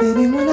baby, when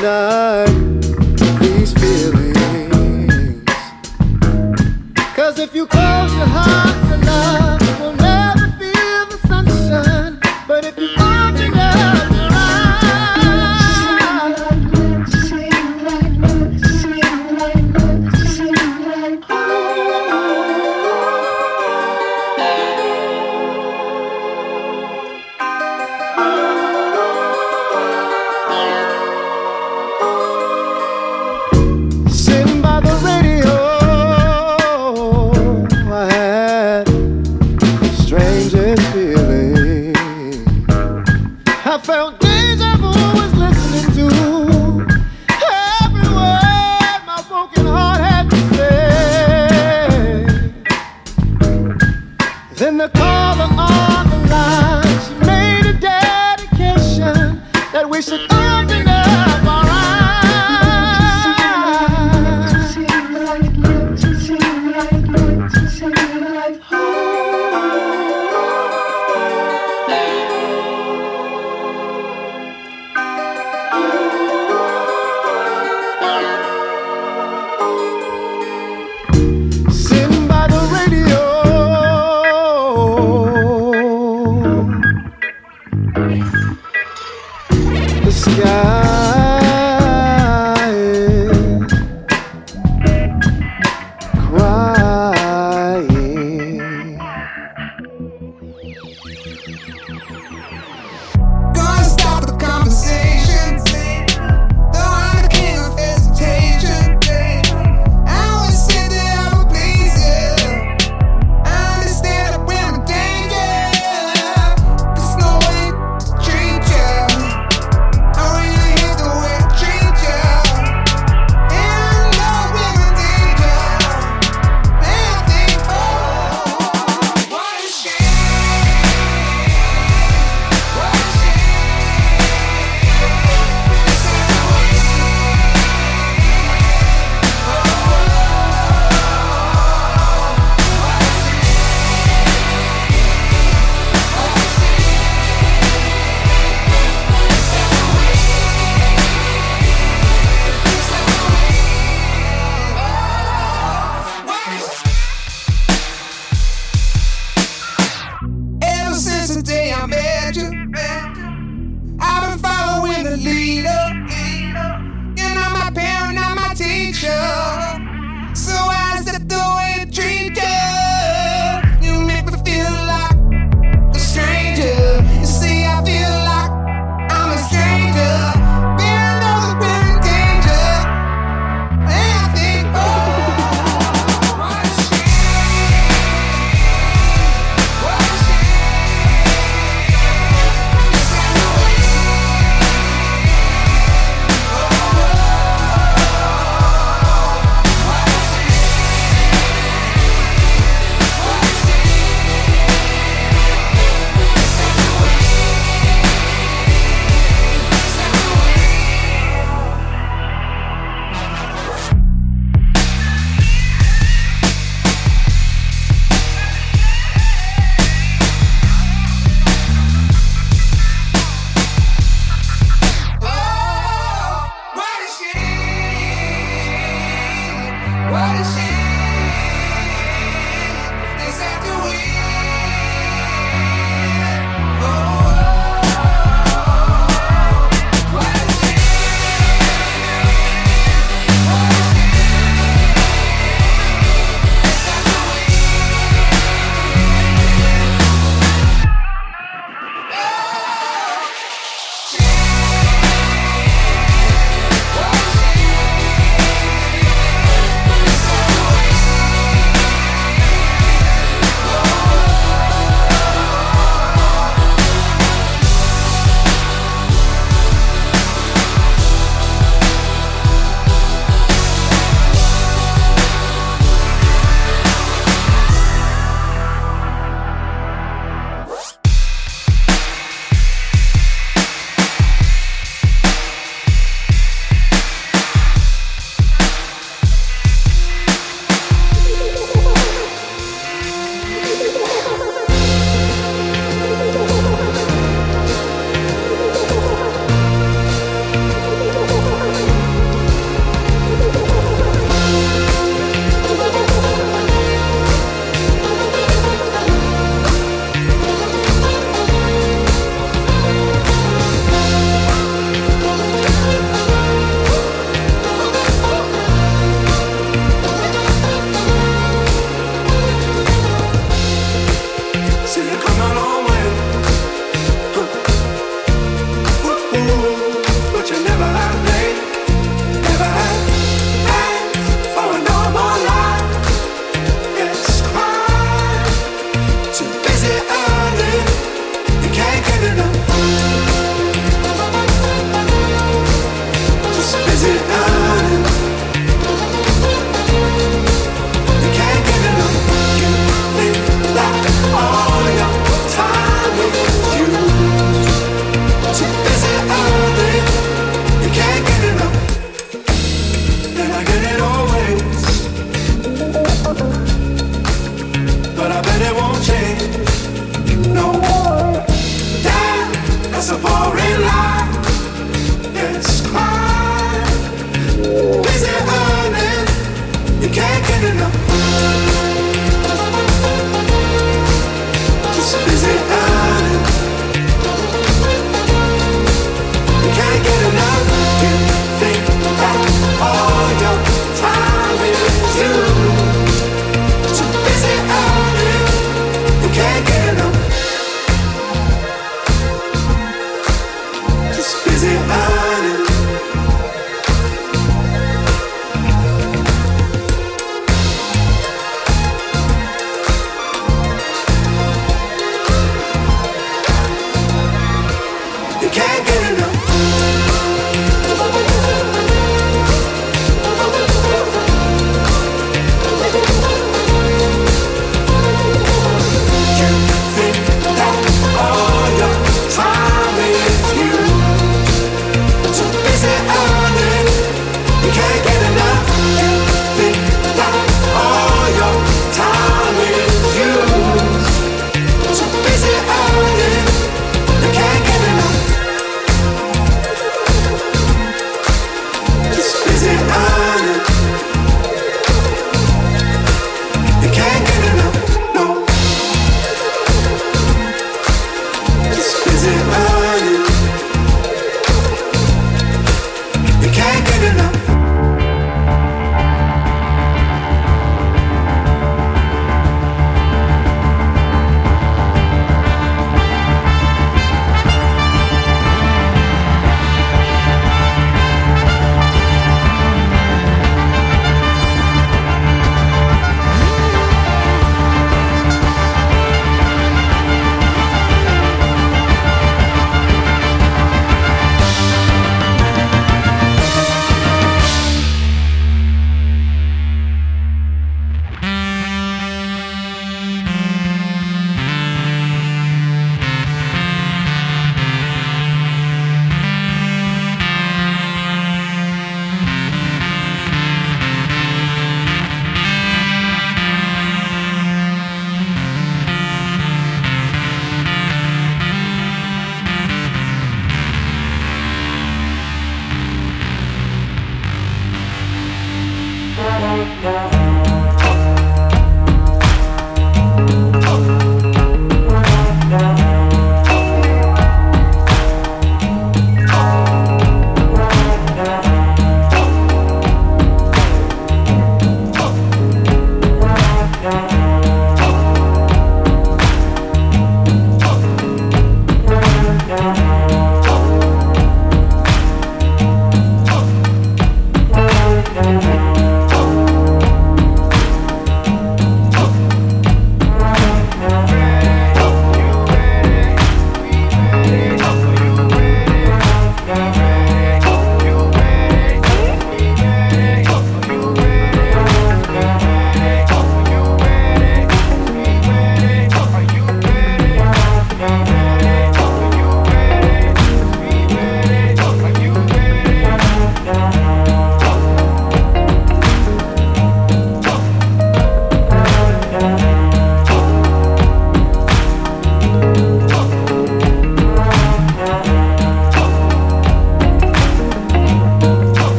deny these feelings. Cause if you close your heart,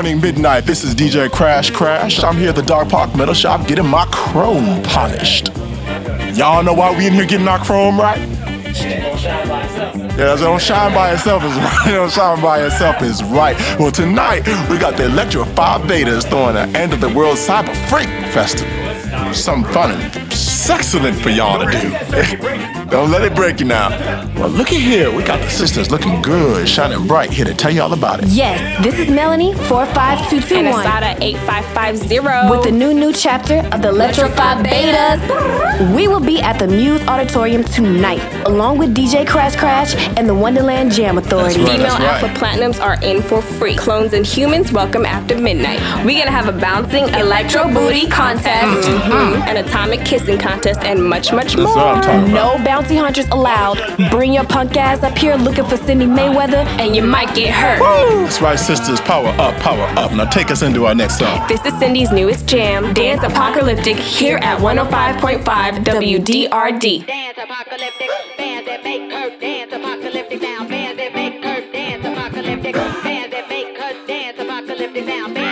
morning, midnight. This is DJ Crash Crash. I'm here at the Dark Park Metal Shop getting my chrome polished. Y'all know why we in here getting our chrome right? Yeah, don't shine by itself is right. Don't shine by itself is right. Well, tonight we got the Electrified Betas throwing an end of the world Cyber Freak Festival. Something fun and excellent for y'all to do. don't let it break you now. Well, looky here. We got the sisters looking good, shining bright. Here to tell you all about it. Yes, this is Melanie 45221. Asada 8550. With the new, new chapter of the Electrified Betas. we will be at the Muse Auditorium tonight, along with DJ Crash Crash and the Wonderland Jam Authority. Right, Female Alpha right. Platinums are in for free. Clones and humans welcome after midnight. We're going to have a bouncing electro booty contest, mm-hmm. An atomic kissing contest, and much, much That's more. No bounty hunters allowed. Bring bring your punk ass up here looking for Cindy Mayweather, and you might get hurt. Woo! That's right, sisters. Power up, power up. Now take us into our next song. This is Cindy's newest jam, Dance Apocalyptic, here at 105.5 WDRD. Dance Apocalyptic, bands that make her dance apocalyptic now, bands that make her dance apocalyptic, bands that make her dance apocalyptic now,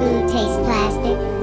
food tastes plastic.